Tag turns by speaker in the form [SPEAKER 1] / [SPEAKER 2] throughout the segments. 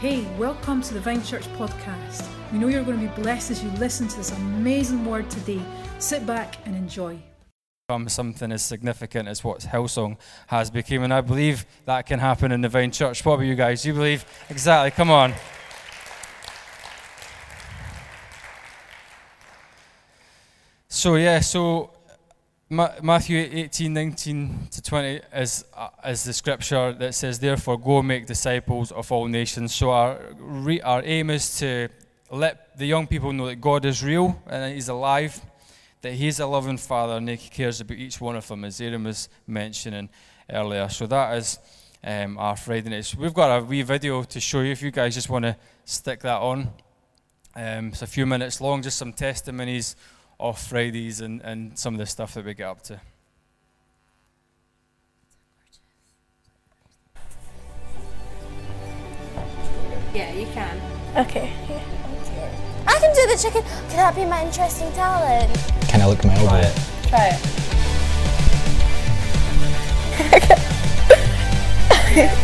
[SPEAKER 1] Hey, welcome to the Vine Church podcast. We know you're going to be blessed as you listen to this amazing word today. Sit back and enjoy.
[SPEAKER 2] Um, something as significant as what Hillsong has become, and I believe that can happen in the Vine Church. What about you guys? You believe exactly? Come on. So yeah, so Matthew 18, 19 to 20 is, uh, is the scripture that says, Therefore, go make disciples of all nations. So, our, re, our aim is to let the young people know that God is real and that He's alive, that He's a loving Father and He cares about each one of them, as Aaron was mentioning earlier. So, that is um, our Friday night. We've got a wee video to show you if you guys just want to stick that on. Um, it's a few minutes long, just some testimonies off Fridays and, and some of the stuff that we get up to.
[SPEAKER 3] Yeah, you can.
[SPEAKER 4] Okay. I can do the chicken. Can that be my interesting talent?
[SPEAKER 5] Can I look at my elbow?
[SPEAKER 3] Try it.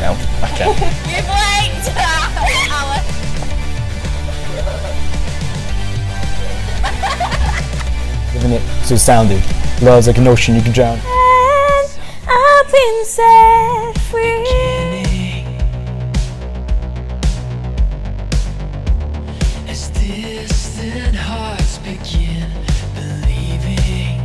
[SPEAKER 5] no, I can't.
[SPEAKER 4] you blinked!
[SPEAKER 5] Giving it so it sounded. Love's like an ocean you can drown.
[SPEAKER 4] And I've been set free.
[SPEAKER 6] As distant hearts begin believing.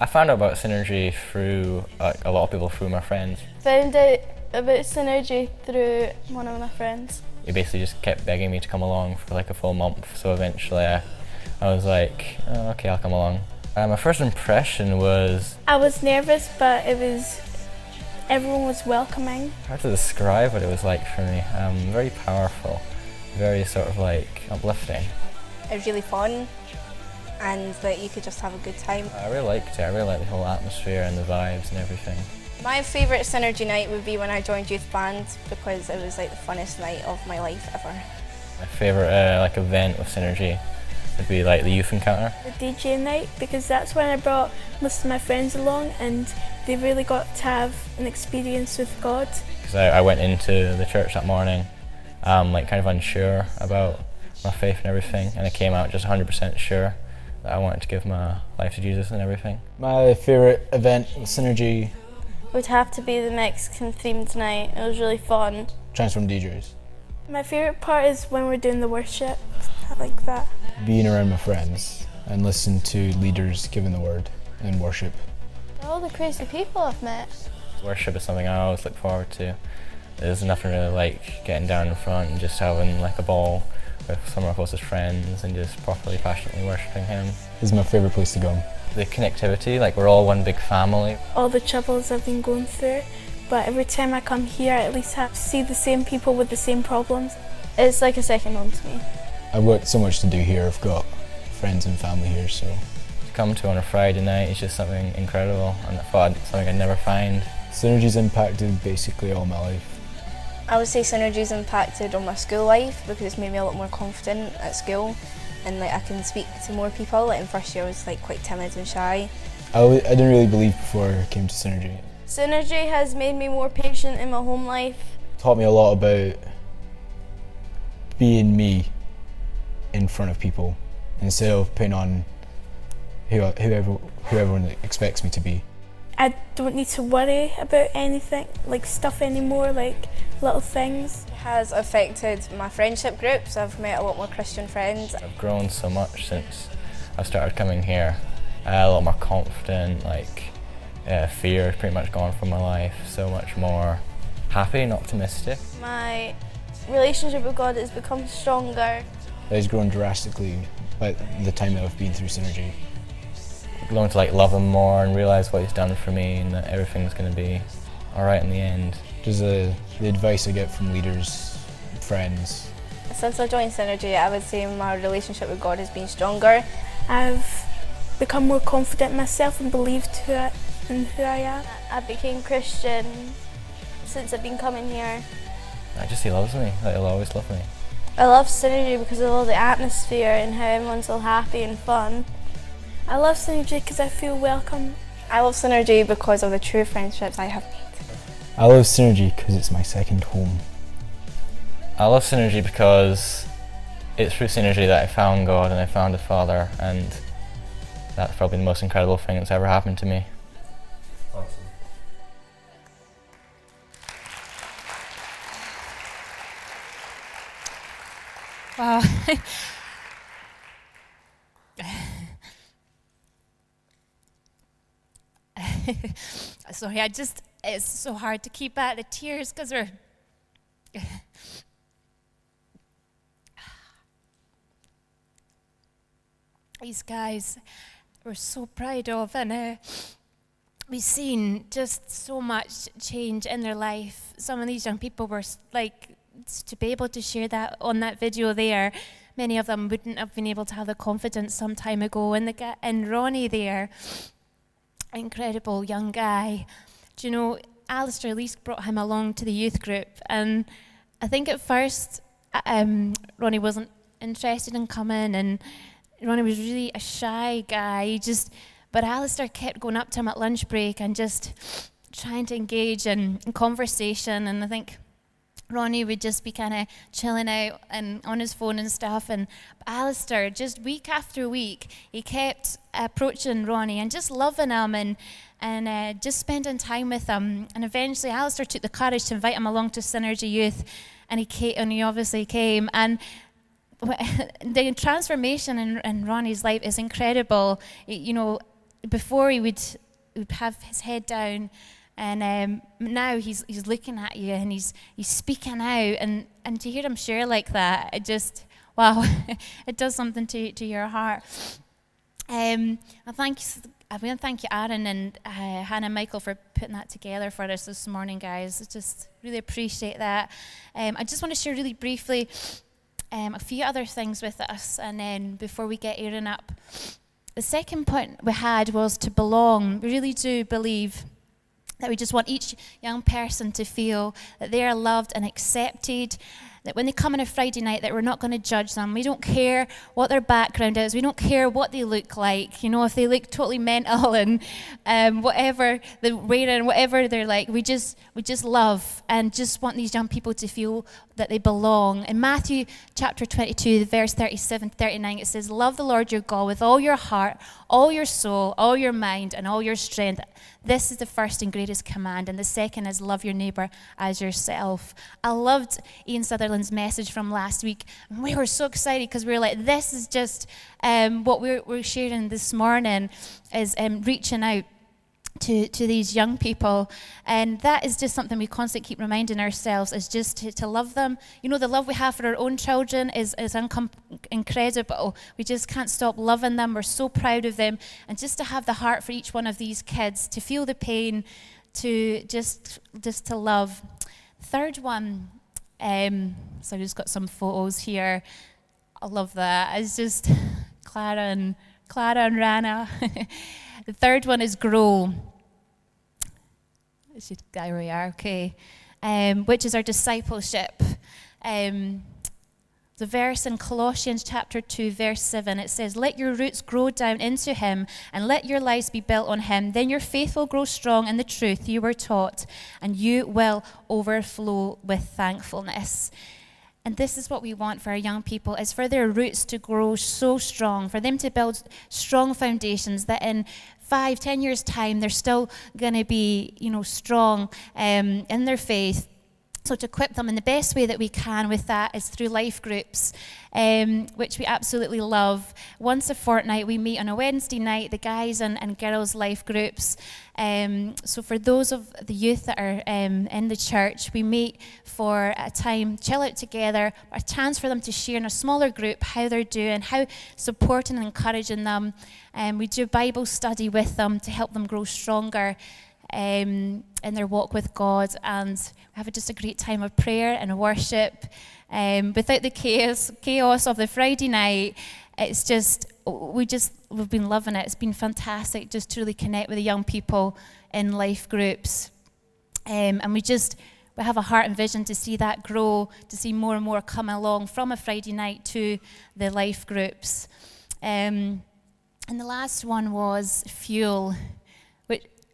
[SPEAKER 7] I found out about Synergy through like, a lot of people through my friends.
[SPEAKER 4] Found out about Synergy through one of my friends.
[SPEAKER 7] He basically just kept begging me to come along for like a full month. So eventually I, I was like, oh, okay, I'll come along. Uh, my first impression was
[SPEAKER 4] I was nervous, but it was everyone was welcoming.
[SPEAKER 7] hard to describe what it was like for me. Um, very powerful, very sort of like uplifting.
[SPEAKER 8] It was really fun and that you could just have a good time.
[SPEAKER 7] I really liked it. I really liked the whole atmosphere and the vibes and everything.
[SPEAKER 8] My favourite Synergy night would be when I joined youth band because it was like the funnest night of my life ever.
[SPEAKER 7] My favourite uh, like event with Synergy would be like the youth encounter.
[SPEAKER 4] The DJ night because that's when I brought most of my friends along and they really got to have an experience with God.
[SPEAKER 7] because I, I went into the church that morning, um, like kind of unsure about my faith and everything, and I came out just 100% sure that I wanted to give my life to Jesus and everything.
[SPEAKER 5] My favourite event with Synergy
[SPEAKER 4] Would have to be the Mexican themed night. It was really fun.
[SPEAKER 5] Transform DJs.
[SPEAKER 4] My favourite part is when we're doing the worship. I like that.
[SPEAKER 5] Being around my friends and listen to leaders giving the word and worship.
[SPEAKER 4] All the crazy people I've met.
[SPEAKER 7] Worship is something I always look forward to. There's nothing really like getting down in front and just having like a ball with some of our closest friends and just properly passionately worshipping Him.
[SPEAKER 5] This is my favourite place to go.
[SPEAKER 7] The connectivity, like we're all one big family.
[SPEAKER 4] All the troubles I've been going through. But every time I come here, I at least have to see the same people with the same problems. It's like a second home to me.
[SPEAKER 5] I've worked so much to do here. I've got friends and family here, so
[SPEAKER 7] To come to on a Friday night is just something incredible and I thought something I'd never find.
[SPEAKER 5] Synergy's impacted basically all my life.
[SPEAKER 8] I would say Synergy's impacted on my school life because it's made me a lot more confident at school and like I can speak to more people. Like in first year I was like quite timid and shy.
[SPEAKER 5] I, w- I didn't really believe before I came to Synergy.
[SPEAKER 4] Synergy has made me more patient in my home life.
[SPEAKER 5] Taught me a lot about being me in front of people instead of putting on who, whoever whoever expects me to be.
[SPEAKER 4] I don't need to worry about anything, like stuff anymore, like little things.
[SPEAKER 8] It has affected my friendship groups. I've met a lot more Christian friends.
[SPEAKER 7] I've grown so much since I started coming here. Uh, a lot more confident, like uh, fear has pretty much gone from my life. So much more happy and optimistic.
[SPEAKER 4] My relationship with God has become stronger.
[SPEAKER 5] It has grown drastically by the time that I've been through Synergy.
[SPEAKER 7] Learn to like love him more and realize what he's done for me and that everything's going to be all right in the end.
[SPEAKER 5] Just the, the advice I get from leaders, friends.
[SPEAKER 8] Since I joined Synergy, I would say my relationship with God has been stronger.
[SPEAKER 4] I've become more confident in myself and believed who I, in who I am. I became Christian since I've been coming here.
[SPEAKER 7] I just he loves me. Like, he'll always love me.
[SPEAKER 4] I love Synergy because of all the atmosphere and how everyone's all happy and fun. I love Synergy because I feel welcome I love Synergy because of the true friendships I have made.
[SPEAKER 5] I love Synergy because it's my second home.
[SPEAKER 7] I love Synergy because it's through Synergy that I found God and I found a Father, and that's probably the most incredible thing that's ever happened to me. Awesome.
[SPEAKER 9] Wow. Sorry, I just, it's so hard to keep out the tears because we're. These guys we're so proud of, and uh, we've seen just so much change in their life. Some of these young people were like, to be able to share that on that video there, many of them wouldn't have been able to have the confidence some time ago. And, the, and Ronnie there, incredible young guy. Do you know, Alistair Leask brought him along to the youth group. And I think at first, um, Ronnie wasn't interested in coming, and Ronnie was really a shy guy. He just, but Alistair kept going up to him at lunch break and just trying to engage in, in conversation. And I think Ronnie would just be kind of chilling out and on his phone and stuff. And Alistair, just week after week, he kept approaching Ronnie and just loving him and and uh, just spending time with him. And eventually, Alistair took the courage to invite him along to Synergy Youth, and he came, and he obviously came. And the transformation in, in Ronnie's life is incredible. You know, before he would, would have his head down and um, now he's, he's looking at you and he's, he's speaking out. And, and to hear him share like that, it just, wow, it does something to, to your heart. Um, I thank I want to thank you, Aaron and uh, Hannah and Michael, for putting that together for us this morning, guys. I just really appreciate that. Um, I just want to share really briefly um, a few other things with us, and then before we get Aaron up. The second point we had was to belong. We really do believe that we just want each young person to feel that they are loved and accepted that when they come on a Friday night that we're not going to judge them. We don't care what their background is. We don't care what they look like. You know, if they look totally mental and um, whatever they're wearing, whatever they're like, we just we just love and just want these young people to feel that they belong. In Matthew chapter 22, verse 37, 39, it says, "Love the Lord your God with all your heart, all your soul, all your mind, and all your strength." This is the first and greatest command, and the second is love your neighbor as yourself. I loved Ian Sutherland's message from last week. We were so excited because we were like, this is just um, what we're, we're, sharing this morning is um, reaching out to, to these young people. And that is just something we constantly keep reminding ourselves is just to, to love them. You know, the love we have for our own children is, is uncom- incredible. We just can't stop loving them. We're so proud of them. And just to have the heart for each one of these kids, to feel the pain, to just, just to love. Third one, um, so I've just got some photos here. I love that. It's just Clara and Clara and Rana. the third one is grow. There we are, okay. Um, which is our discipleship. Um, the verse in Colossians chapter 2, verse 7, it says, Let your roots grow down into him, and let your lives be built on him. Then your faith will grow strong in the truth you were taught, and you will overflow with thankfulness. And this is what we want for our young people is for their roots to grow so strong, for them to build strong foundations that in five, ten years' time, they're still going to be, you know, strong um, in their faith. So to equip them in the best way that we can with that is through life groups, um, which we absolutely love. Once a fortnight, we meet on a Wednesday night, the guys and, and girls life groups. Um, so for those of the youth that are um, in the church, we meet for a time, chill out together, a chance for them to share in a smaller group how they're doing, how supporting and encouraging them. Um, we do Bible study with them to help them grow stronger um, in their walk with God, and have just a great time of prayer and worship. Um, without the chaos, chaos of the Friday night, it's just we just we've been loving it. It's been fantastic just to really connect with the young people in life groups, um, and we just we have a heart and vision to see that grow, to see more and more come along from a Friday night to the life groups. Um, and the last one was fuel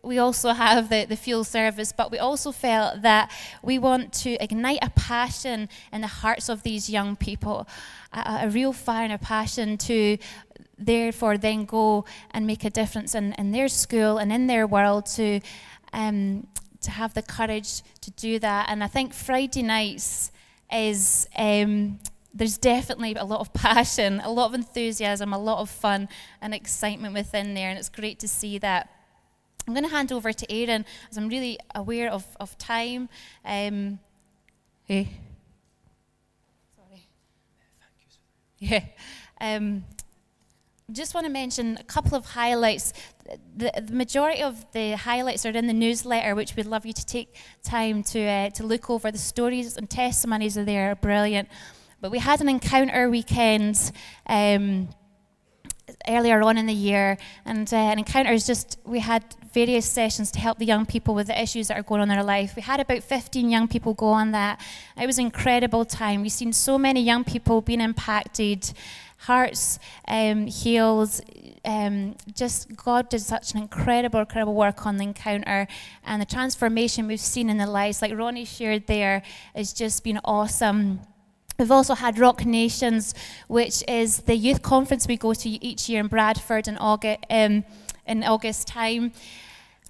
[SPEAKER 9] we also have the, the fuel service, but we also felt that we want to ignite a passion in the hearts of these young people, a, a real fire and a passion to therefore then go and make a difference in, in their school and in their world to, um, to have the courage to do that. And I think Friday nights is. Um, there's definitely a lot of passion, a lot of enthusiasm, a lot of fun and excitement within there, and it's great to see that. I'm going to hand over to Aaron as I'm really aware of, of time. Um, hey. Sorry. Yeah. Um, just want to mention a couple of highlights. The, the, majority of the highlights are in the newsletter, which we'd love you to take time to, uh, to look over. The stories and testimonies are there, brilliant. But we had an encounter weekend um, earlier on in the year, and uh, an encounter is just we had various sessions to help the young people with the issues that are going on in their life. We had about 15 young people go on that. It was an incredible time. We've seen so many young people being impacted, hearts um, healed. Um, just God did such an incredible, incredible work on the encounter, and the transformation we've seen in the lives, like Ronnie shared there, has just been awesome. We've also had Rock Nations, which is the youth conference we go to each year in Bradford in August, um, in August time.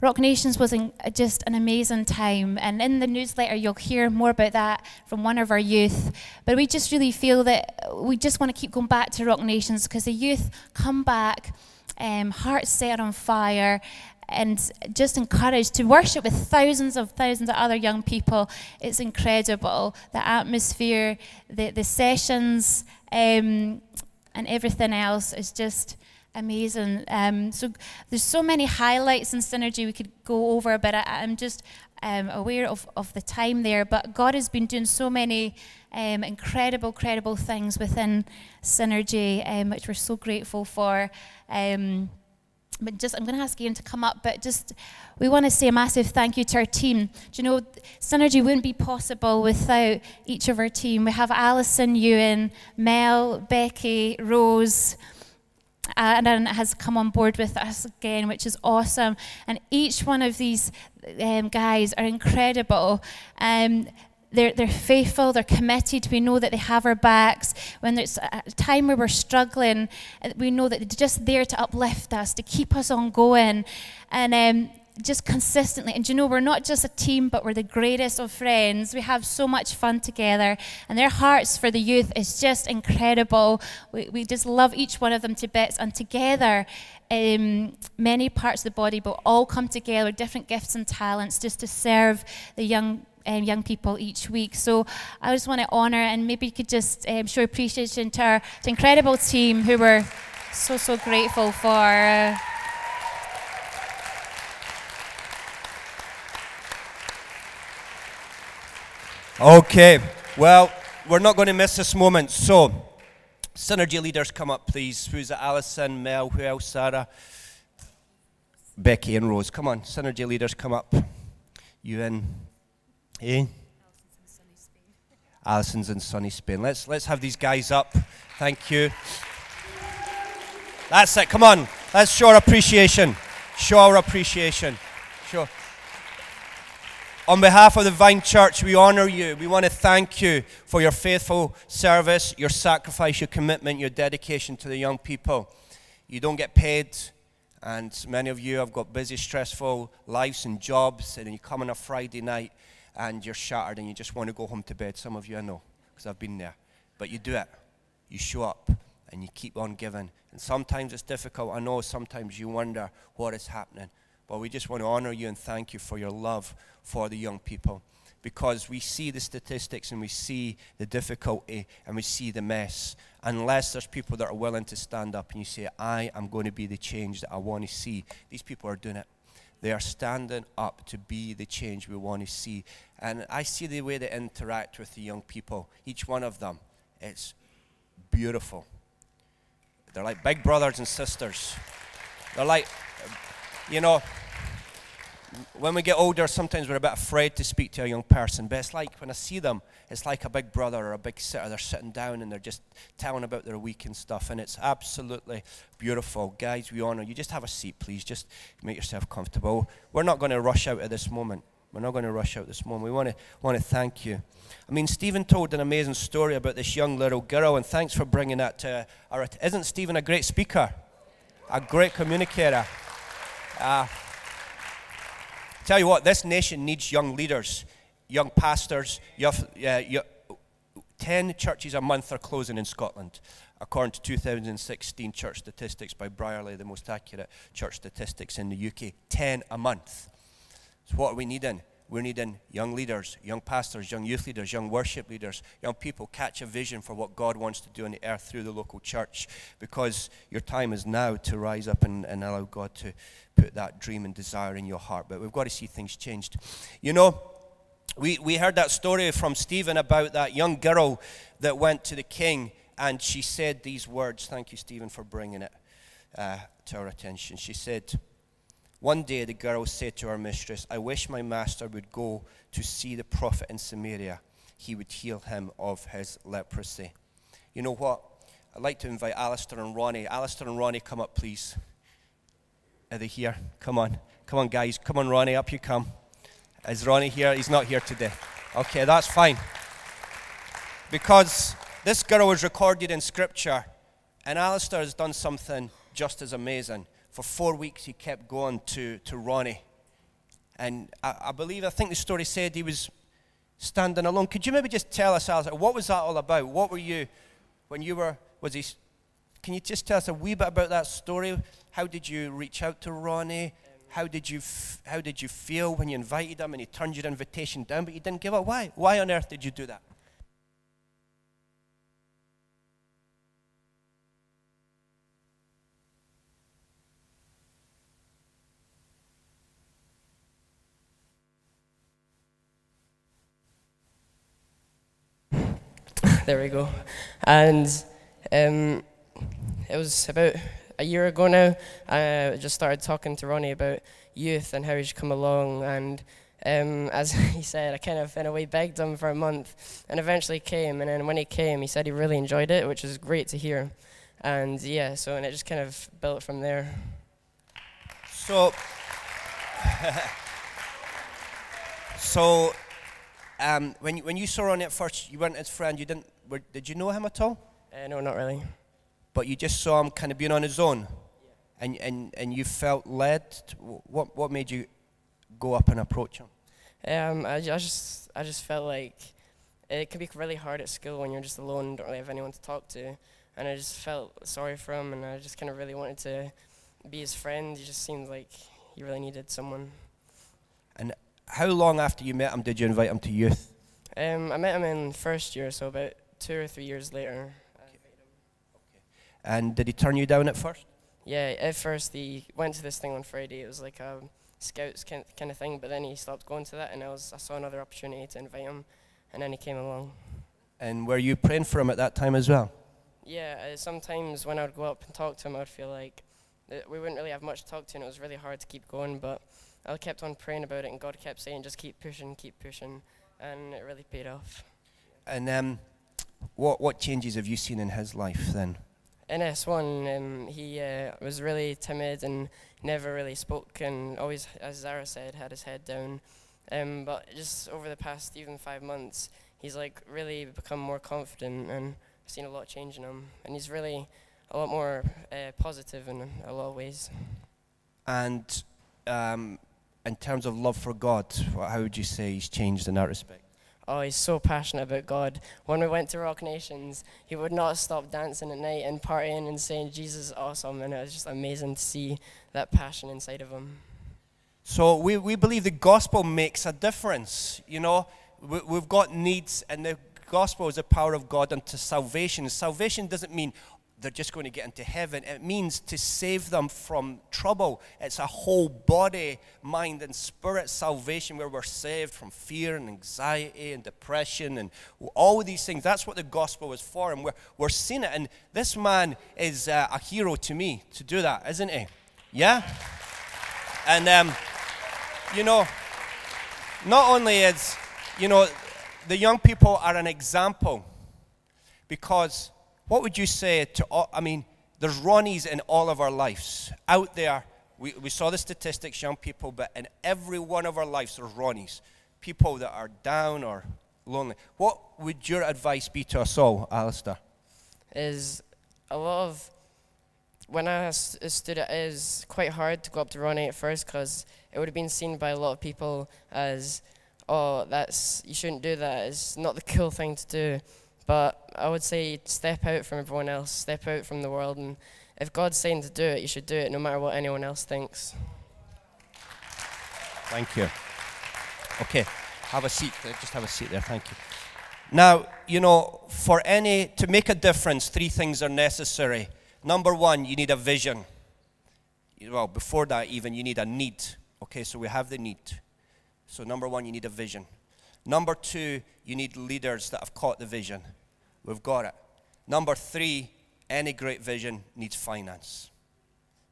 [SPEAKER 9] Rock Nations was just an amazing time, and in the newsletter you'll hear more about that from one of our youth. But we just really feel that we just want to keep going back to Rock Nations because the youth come back, um, hearts set on fire, and just encouraged to worship with thousands of thousands of other young people. It's incredible. The atmosphere, the, the sessions, um, and everything else is just amazing. Um, so there's so many highlights and Synergy we could go over, but I, am just um, aware of, of the time there. But God has been doing so many um, incredible, incredible things within Synergy, um, which we're so grateful for. But just I'm going to ask Ian to come up, but just we want to say a massive thank you to our team. Do you know, synergy wouldn't be possible without each of our team. We have Alison, Ewan, Mel, Becky, Rose, uh, and then has come on board with us again, which is awesome. And each one of these um, guys are incredible. Um, they're, they're faithful, they're committed. We know that they have our backs. When there's a time where we're struggling, uh, we know that they're just there to uplift us, to keep us on going. And um, just consistently. And you know, we're not just a team, but we're the greatest of friends. We have so much fun together. And their hearts for the youth is just incredible. We, we just love each one of them to bits. And together, um, many parts of the body will all come together, different gifts and talents, just to serve the young um, young people each week. So I just want to honour and maybe you could just um, show appreciation to our to incredible team who we're so, so grateful for.
[SPEAKER 10] Okay, well, we're not going to miss this moment. So, synergy leaders, come up, please. Who's it? Alison, Mel, who else? Sarah, Becky, and Rose. Come on, synergy leaders, come up. You in? Eh? Alison's in sunny Spain. Let's, let's have these guys up. Thank you. That's it. Come on. Let's show our appreciation. Show our appreciation. Show. On behalf of the Vine Church, we honor you. We want to thank you for your faithful service, your sacrifice, your commitment, your dedication to the young people. You don't get paid, and many of you have got busy, stressful lives and jobs, and you come on a Friday night and you're shattered and you just want to go home to bed. Some of you I know, because I've been there. But you do it. You show up and you keep on giving. And sometimes it's difficult. I know sometimes you wonder what is happening. But we just want to honor you and thank you for your love for the young people. Because we see the statistics and we see the difficulty and we see the mess. Unless there's people that are willing to stand up and you say, I am going to be the change that I want to see, these people are doing it. They are standing up to be the change we want to see. And I see the way they interact with the young people, each one of them. It's beautiful. They're like big brothers and sisters. They're like, you know, when we get older, sometimes we're a bit afraid to speak to a young person. But it's like when I see them, it's like a big brother or a big sister. They're sitting down and they're just telling about their week and stuff. And it's absolutely beautiful. Guys, we honor you. Just have a seat, please. Just make yourself comfortable. We're not going to rush out at this moment. We're not going to rush out this moment. We want to, want to thank you. I mean, Steven told an amazing story about this young little girl, and thanks for bringing that to our. Isn't Steven a great speaker? A great communicator. Uh, tell you what, this nation needs young leaders, young pastors. Uh, young, 10 churches a month are closing in Scotland, according to 2016 church statistics by Brierley, the most accurate church statistics in the UK. 10 a month. So, what are we needing? We're needing young leaders, young pastors, young youth leaders, young worship leaders, young people catch a vision for what God wants to do on the earth through the local church because your time is now to rise up and, and allow God to put that dream and desire in your heart. But we've got to see things changed. You know, we, we heard that story from Steven about that young girl that went to the king and she said these words. Thank you, Steven, for bringing it uh, to our attention. She said, one day the girl said to her mistress, I wish my master would go to see the prophet in Samaria. He would heal him of his leprosy. You know what? I'd like to invite Alistair and Ronnie. Alistair and Ronnie, come up, please. Are they here? Come on. Come on, guys. Come on, Ronnie. Up you come. Is Ronnie here? He's not here today. Okay, that's fine. Because this girl was recorded in Scripture, and Alistair has done something just as amazing for four weeks he kept going to, to Ronnie. And I, I, believe, I think the story said he was standing alone. Could you maybe just tell us, what was that all about? What were you, when you were, was he, can you just tell us a wee bit about that story? How did you reach out to Ronnie? How did you, f- how did you feel when you invited him and he turned your invitation down, but you didn't give up? Why? Why on earth did you do that?
[SPEAKER 11] There we go. And um, it was about a year ago now. I just started talking to Ronnie about youth and how he should come along. And um, as he said, I kind of, in a way, begged him for a month and eventually came. And then when he came, he said he really enjoyed it, which was great to hear. And yeah, so, and it just kind of built from there.
[SPEAKER 10] So, so um, when, you, when you saw Ronnie at first, you weren't his friend, you didn't were, did you know him at all?
[SPEAKER 11] Uh, no, not really.
[SPEAKER 10] But you just saw him kind of being on his own, yeah. and and and you felt led. To, what what made you go up and approach him?
[SPEAKER 11] Um, I, I just I just felt like it can be really hard at school when you're just alone and don't really have anyone to talk to, and I just felt sorry for him, and I just kind of really wanted to be his friend. He just seemed like he really needed someone.
[SPEAKER 10] And how long after you met him did you invite him to youth?
[SPEAKER 11] Um, I met him in first year, so about two or three years later. Okay.
[SPEAKER 10] okay. And did he turn you down at first?
[SPEAKER 11] Yeah, at first he went to this thing on Friday. It was like a scouts kind of thing, but then he stopped going to that, and I was I saw another opportunity to invite him, and then he came along.
[SPEAKER 10] And were you praying for him at that time as well?
[SPEAKER 11] Yeah, uh, sometimes when I would go up and talk to him, I would feel like we wouldn't really have much to talk to, and it was really hard to keep going. But I kept on praying about it, and God kept saying, "Just keep pushing, keep pushing," and it really paid off.
[SPEAKER 10] And um, what, what changes have you seen in his life then?
[SPEAKER 11] In S1, um, he uh, was really timid and never really spoke, and always, as Zara said, had his head down. Um, but just over the past even five months, he's like really become more confident, and I've seen a lot of change in him. And he's really a lot more uh, positive in a lot of ways.
[SPEAKER 10] And um, in terms of love for God, how would you say he's changed in that respect?
[SPEAKER 11] Oh, he's so passionate about God. When we went to Rock Nations, he would not stop dancing at night and partying and saying Jesus is awesome, and it was just amazing to see that passion inside of him.
[SPEAKER 10] So we, we believe the gospel makes a difference. You know, we, we've got needs, and the gospel is the power of God unto salvation. Salvation doesn't mean, they're just going to get into heaven. It means to save them from trouble. It's a whole body, mind, and spirit salvation where we're saved from fear and anxiety and depression and all of these things. That's what the gospel is for, and we're, we're seeing it. And this man is uh, a hero to me to do that, isn't he? Yeah? And um, you know, not only is, you know, the young people are an example because what would you say to I mean, there's Ronnies in all of our lives. Out there, we, we saw the statistics, young people, but in every one of our lives, there's Ronnies. People that are down or lonely. What would your advice be to us all, Alistair?
[SPEAKER 11] Is a lot of when I stood it is quite hard to go up to Ronnie at first because it would have been seen by a lot of people as, oh, that's you shouldn't do that. It's not the cool thing to do. But I would say step out from everyone else, step out from the world, and if God's saying to do it, you should do it, no matter what anyone else thinks.
[SPEAKER 10] Thank you. Okay, have a seat. Just have a seat there. Thank you. Now, you know, for any to make a difference, three things are necessary. Number one, you need a vision. Well, before that, even you need a need. Okay, so we have the need. So number one, you need a vision. Number two, you need leaders that have caught the vision. We've got it. Number three, any great vision needs finance.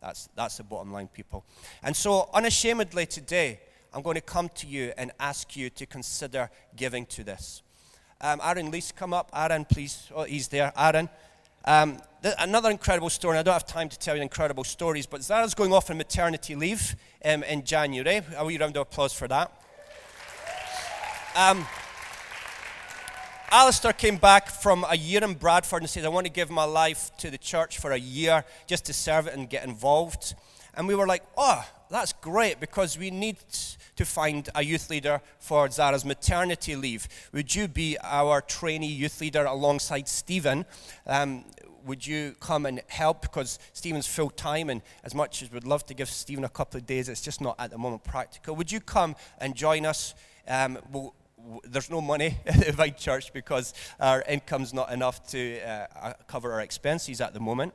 [SPEAKER 10] That's, that's the bottom line, people. And so, unashamedly today, I'm going to come to you and ask you to consider giving to this. Um, Aaron Leask, come up. Aaron, please. Oh, he's there. Aaron. Um, th- another incredible story, I don't have time to tell you incredible stories, but Zara's going off on maternity leave um, in January. A wee round of applause for that. Um, Alistair came back from a year in Bradford and said, I want to give my life to the church for a year just to serve it and get involved. And we were like, oh, that's great because we need to find a youth leader for Zara's maternity leave. Would you be our trainee youth leader alongside Steven? Um, would you come and help? Because Steven's full time, and as much as we'd love to give Steven a couple of days, it's just not at the moment practical. Would you come and join us? Um, we'll, there's no money at the Vine Church because our income's not enough to uh, uh, cover our expenses at the moment.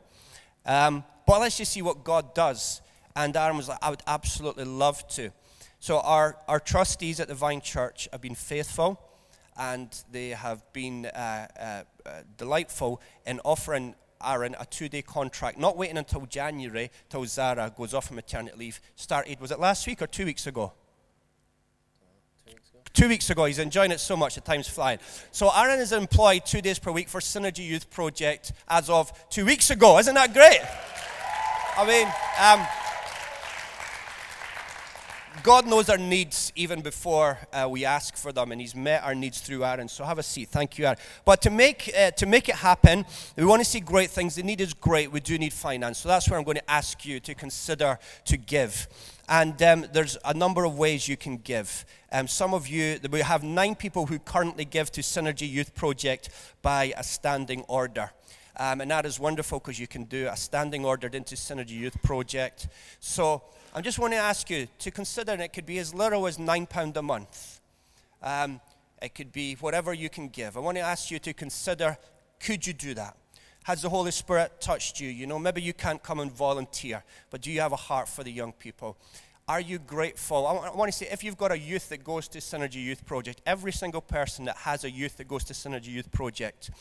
[SPEAKER 10] Um, but let's just see what God does. And Aaron was like, I would absolutely love to. So our, our trustees at the Vine Church have been faithful and they have been uh, uh, uh, delightful in offering Aaron a two-day contract, not waiting until January till Zara goes off on maternity leave. Started, was it last week or two weeks ago? Two weeks ago, he's enjoying it so much, the time's flying. So Aaron is employed two days per week for Synergy Youth Project as of two weeks ago. Isn't that great? I mean, um, God knows our needs even before uh, we ask for them, and He's met our needs through Aaron. So have a seat. Thank you, Aaron. But to make, uh, to make it happen, we want to see great things. The need is great. We do need finance. So that's where I'm going to ask you to consider to give. And um, there's a number of ways you can give. Um, some of you, we have nine people who currently give to Synergy Youth Project by a standing order. Um, and that is wonderful because you can do a standing order into Synergy Youth Project. So I just want to ask you to consider, and it could be as little as £9 a month. Um, it could be whatever you can give. I want to ask you to consider could you do that? Has the Holy Spirit touched you? You know, maybe you can't come and volunteer, but do you have a heart for the young people? Are you grateful? I want to say if you've got a youth that goes to Synergy Youth Project, every single person that has a youth that goes to Synergy Youth Project,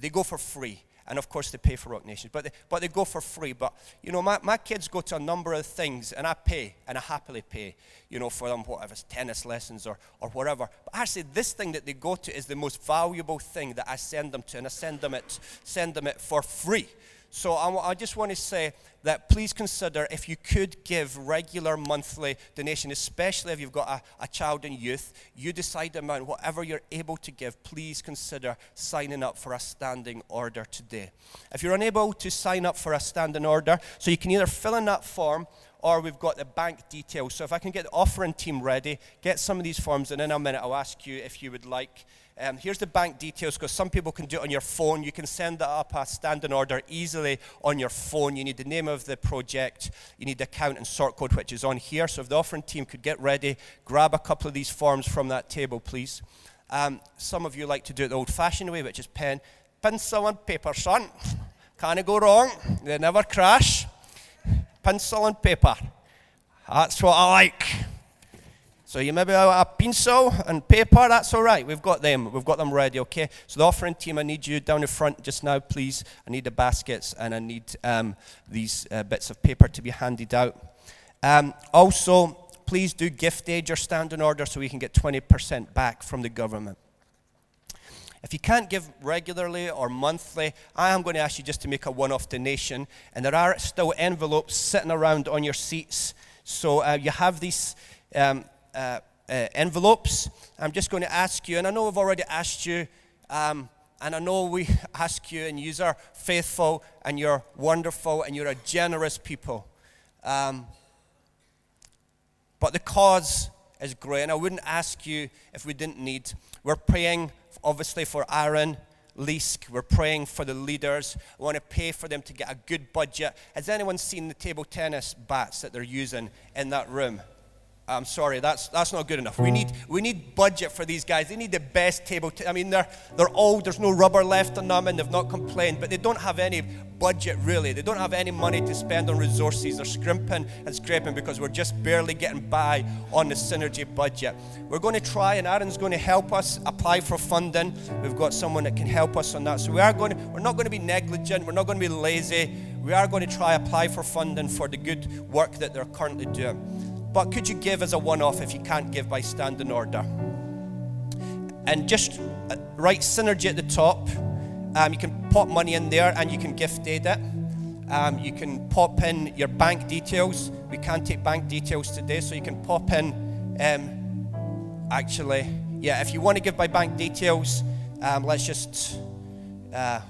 [SPEAKER 10] they go for free. And of course, they pay for Rock Nations, but they, but they go for free. But, you know, my, my kids go to a number of things, and I pay, and I happily pay, you know, for them, whatever, it's tennis lessons or, or whatever. But actually, this thing that they go to is the most valuable thing that I send them to, and I send them it, send them it for free. So I, I just want to say that please consider if you could give regular monthly donation, especially if you've got a, a child and youth, you decide the amount, whatever you're able to give, please consider signing up for a standing order today. If you're unable to sign up for a standing order, so you can either fill in that form or we've got the bank details. So if I can get the offering team ready, get some of these forms, and in a minute I'll ask you if you would like. Um, here's the bank details because some people can do it on your phone. You can send that up a standing order easily on your phone. You need the name of the project, you need the account and sort code, which is on here. So if the offering team could get ready, grab a couple of these forms from that table, please. Um, some of you like to do it the old fashioned way, which is pen, pencil, and paper, son. Can't go wrong, they never crash. Pencil and paper. That's what I like. So you maybe have a pencil and paper, that's all right. We've got them. We've got them ready, okay? So the offering team, I need you down the front just now, please. I need the baskets and I need um, these uh, bits of paper to be handed out. Um, also, please do gift aid your standing order so we can get 20% back from the government. If you can't give regularly or monthly, I am going to ask you just to make a one off donation. And there are still envelopes sitting around on your seats. So uh, you have these um, uh, uh, envelopes. I'm just going to ask you, and I know I've already asked you, um, and I know we ask you, and you are faithful, and you're wonderful, and you're a generous people. Um, but the cause is great, and I wouldn't ask you if we didn't need. We're praying obviously for Aaron. Leask. We're praying for the leaders. We want to pay for them to get a good budget. Has anyone seen the table tennis bats that they're using in that room? I'm sorry, that's, that's not good enough. We need, we need budget for these guys. They need the best table. T- I mean, they're, they're old, there's no rubber left on them, and they've not complained, but they don't have any budget really. They don't have any money to spend on resources. They're scrimping and scraping because we're just barely getting by on the synergy budget. We're going to try, and Aaron's going to help us apply for funding. We've got someone that can help us on that. So we are going to, we're not going to be negligent, we're not going to be lazy. We are going to try apply for funding for the good work that they're currently doing. But could you give as a one off if you can't give by standing order? And just uh, write synergy at the top. Um, you can pop money in there and you can gift aid it. Um, you can pop in your bank details. We can't take bank details today, so you can pop in. Um, actually, yeah, if you want to give by bank details, um, let's just uh,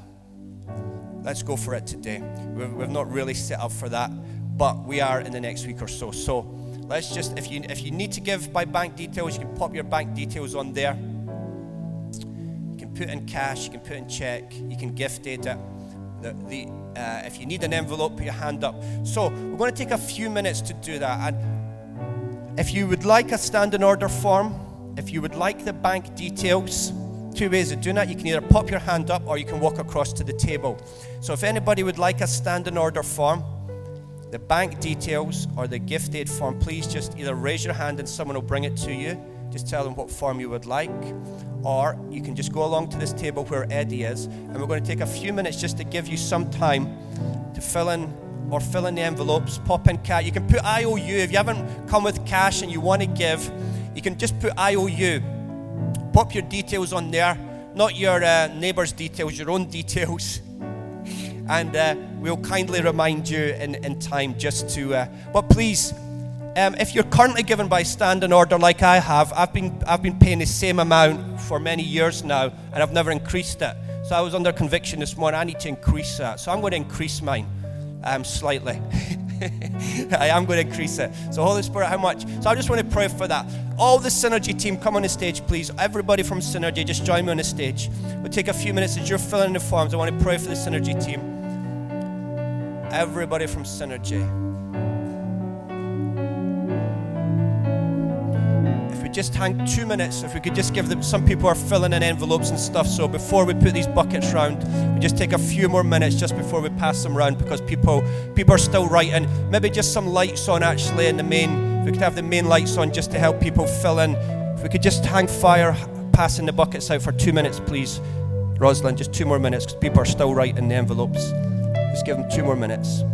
[SPEAKER 10] let's go for it today. We've not really set up for that, but we are in the next week or so. So Let's just, if you, if you need to give by bank details, you can pop your bank details on there. You can put in cash, you can put in check, you can gift it. The, the, uh, if you need an envelope, put your hand up. So we're going to take a few minutes to do that. And if you would like a standing order form, if you would like the bank details, two ways of doing that. You can either pop your hand up or you can walk across to the table. So if anybody would like a standing order form, the bank details or the gift aid form, please just either raise your hand and someone will bring it to you. Just tell them what form you would like. Or you can just go along to this table where Eddie is, and we're going to take a few minutes just to give you some time to fill in or fill in the envelopes, pop in cash. You can put IOU. If you haven't come with cash and you want to give, you can just put IOU. Pop your details on there, not your uh, neighbour's details, your own details and uh, we'll kindly remind you in, in time just to. Uh, but please, um, if you're currently given by standing order like I have, I've been, I've been paying the same amount for many years now, and I've never increased it. So I was under conviction this morning, I need to increase that. So I'm going to increase mine um, slightly. I am going to increase it. So, Holy Spirit, how much? So, I just want to pray for that. All the Synergy team, come on the stage, please. Everybody from Synergy, just join me on the stage. We'll take a few minutes as you're filling in the forms. I want to pray for the Synergy team everybody from Synergy. If we just hang two minutes, if we could just give them, some people are filling in envelopes and stuff. So before we put these buckets round, we just take a few more minutes just before we pass them round because people, people are still writing. Maybe just some lights on actually in the main. If we could have the main lights on just to help people fill in. If we could just hang fire, passing the buckets out for two minutes, please. Rosalind, just two more minutes because people are still writing the envelopes. Just give them two more minutes.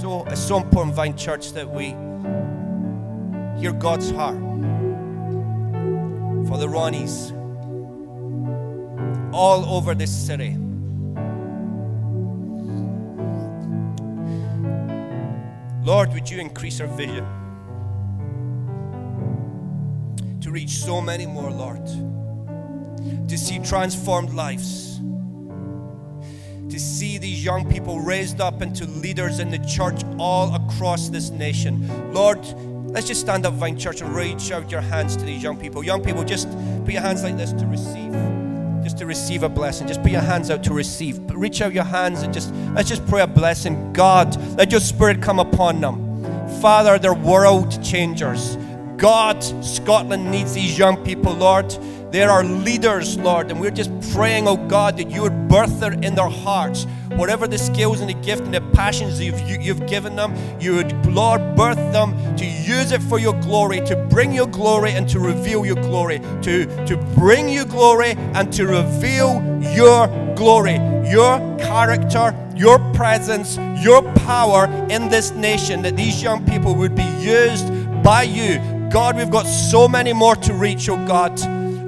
[SPEAKER 10] So it's so important, Vine Church, that we hear God's heart for the Ronnies all over this city. Lord, would you increase our vision to reach so many more, Lord, to see transformed lives, to see these young people raised up into leaders in the church all across this nation. Lord, let's just stand up, Vine Church, and reach out your hands to these young people. Young people, just put your hands like this to receive to receive a blessing. Just put your hands out to receive. Reach out your hands and just let's just pray a blessing. God, let your spirit come upon them. Father, they're world changers. God, Scotland needs these young people, Lord. They are leaders, Lord, and we're just praying, oh God, that you would birth it in their hearts whatever the skills and the gift and the passions you've, you, you've given them, you would, Lord, birth them to use it for your glory, to bring your glory and to reveal your glory, to, to bring you glory and to reveal your glory, your character, your presence, your power in this nation, that these young people would be used by you. God, we've got so many more to reach, oh God.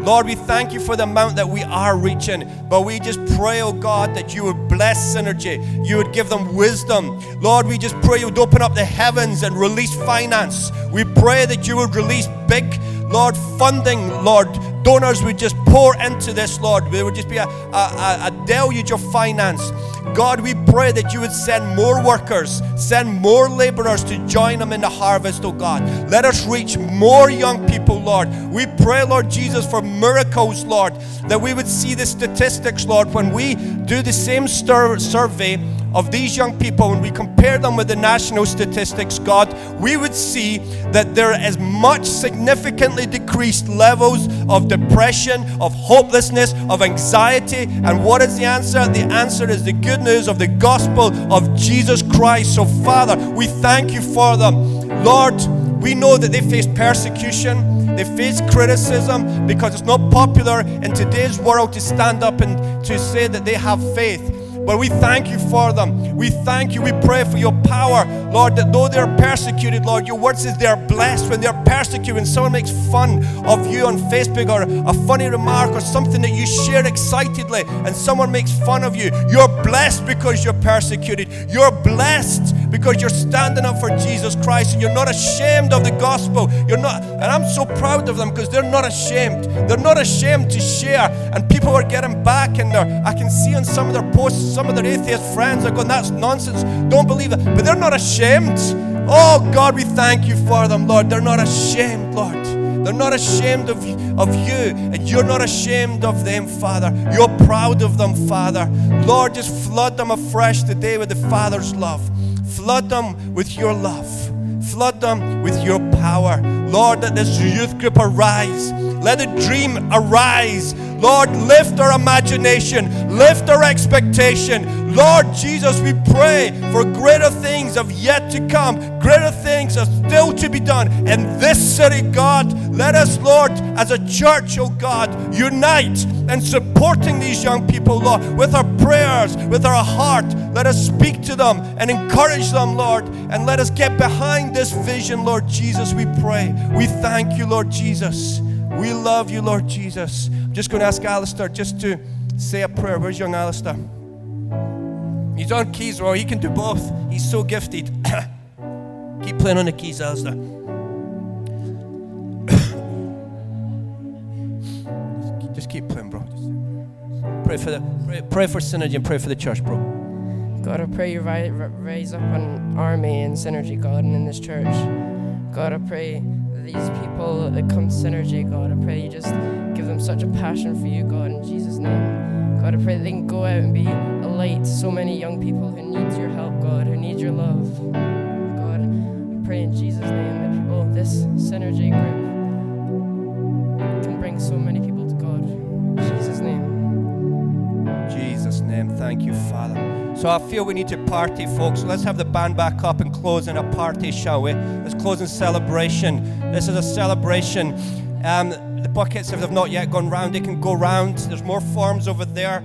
[SPEAKER 10] Lord, we thank you for the amount that we are reaching, but we just pray, oh God, that you would bless Synergie. You would give them wisdom. Lord, we just pray you would open up the heavens and release finance. We pray that you would release big, Lord, funding, Lord. Donors would just pour into this, Lord. There would just be a, a, a deluge of finance. God, we pray that you would send more workers, send more laborers to join them in the harvest, oh God. Let us reach more young people, Lord. We pray, Lord Jesus, for miracles, Lord, that we would see the statistics, Lord, when we do the same stir- survey of these young people when we compare them with the national statistics, God, we would see that there is much significantly decreased levels of depression, of hopelessness, of anxiety. And what is the answer? The answer is the good news of the gospel of Jesus Christ. So, Father, we thank you for them. Lord, we know that they face persecution, they face criticism because it's not popular in today's world to stand up and to say that they have faith. But we thank you for them. We thank you. We pray for your power, Lord, that though they're persecuted, Lord, your word says they're blessed when they're persecuted. When someone makes fun of you on Facebook or a funny remark or something that you share excitedly and someone makes fun of you, you're blessed because you're persecuted. You're blessed because you're standing up for Jesus Christ and you're not ashamed of the gospel. You're not, and I'm so proud of them because they're not ashamed. They're not ashamed to share, and people are getting back and they're, I can see on some of their posts, some of their atheist friends are going, that's nonsense. Don't believe it. But they're not ashamed. Oh God, we thank you for them, Lord. They're not ashamed, Lord. They're not ashamed of, of you, and you're not ashamed of them, Father. You're proud of them, Father. Lord, just flood them afresh today with the Father's love. Flood them with your love. Flood them with your power. Lord, let this youth group arise. Let the dream arise. Lord, lift our imagination, lift our expectation. Lord Jesus, we pray for greater things of yet to come, greater things are still to be done in this city, God. Let us, Lord, as a church, oh God, unite and supporting these young people, Lord, with our prayers, with our heart. Let us speak to them and encourage them, Lord, and let us get behind this vision, Lord Jesus, we pray. We thank you, Lord Jesus. We love you, Lord Jesus. I'm just going to ask Alistair just to say a prayer. Where's young Alistair? He's on keys, well, he can do both. He's so gifted. keep playing on the keys, Alistair. just keep playing, bro. Pray for the pray, pray for Synergie and pray for the church, bro.
[SPEAKER 11] God, I pray you raise up an army in Synergie, God, and in this church. God, I pray these people that come to Synergie, God, I pray you just give them such a passion for you, God, in Jesus' name. God, I pray they can go out and be a light to so many young people who need your help, God, who need your love. God, I pray in Jesus' name that people, this Synergie group, can bring so many people to God. In Jesus' name.
[SPEAKER 10] Jesus' name. Thank you, Father. So I feel we need to party, folks. Let's have the band back up and close in a party, shall we? Let's close in celebration. This is a celebration. Um, the buckets, if they've not yet gone round, they can go round. There's more forms over there.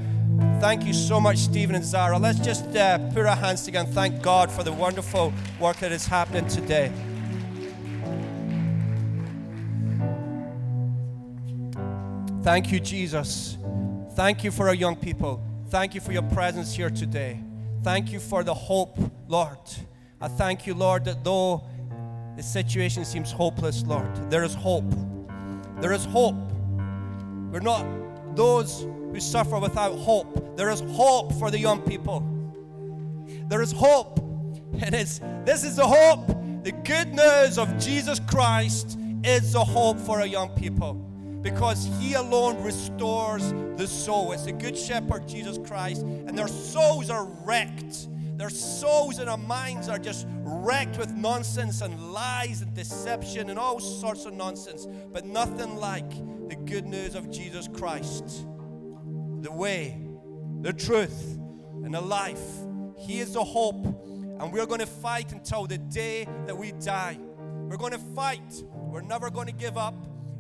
[SPEAKER 10] Thank you so much, Steven and Zara. Let's just uh, put our hands together and thank God for the wonderful work that is happening today. Thank you, Jesus. Thank you for our young people. Thank you for your presence here today. Thank you for the hope, Lord. I thank you, Lord, that though the situation seems hopeless, Lord, there is hope. There is hope. We're not those who suffer without hope. There is hope for the young people. There is hope. And it's this is the hope. The good news of Jesus Christ is the hope for our young people because He alone restores the soul. It's the Good Shepherd, Jesus Christ, and their souls are wrecked. Their souls and their minds are just wrecked with nonsense and lies and deception and all sorts of nonsense, but nothing like the good news of Jesus Christ. The way, the truth, and the life. He is the hope. And we're going to fight until the day that we die. We're going to fight. We're never going to give up.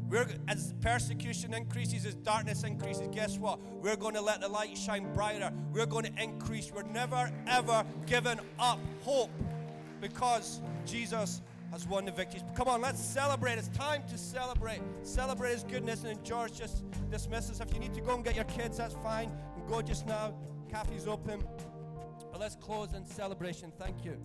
[SPEAKER 10] We're, as persecution increases, as darkness increases, guess what? We're going to let the light shine brighter. We're going to increase. We're never, ever giving up hope because Jesus has won the victories. Come on, let's celebrate. It's time to celebrate. Celebrate His goodness. And George just dismisses. If you need to go and get your kids, that's fine. Go just now. Cafe's open. But let's close in celebration. Thank you.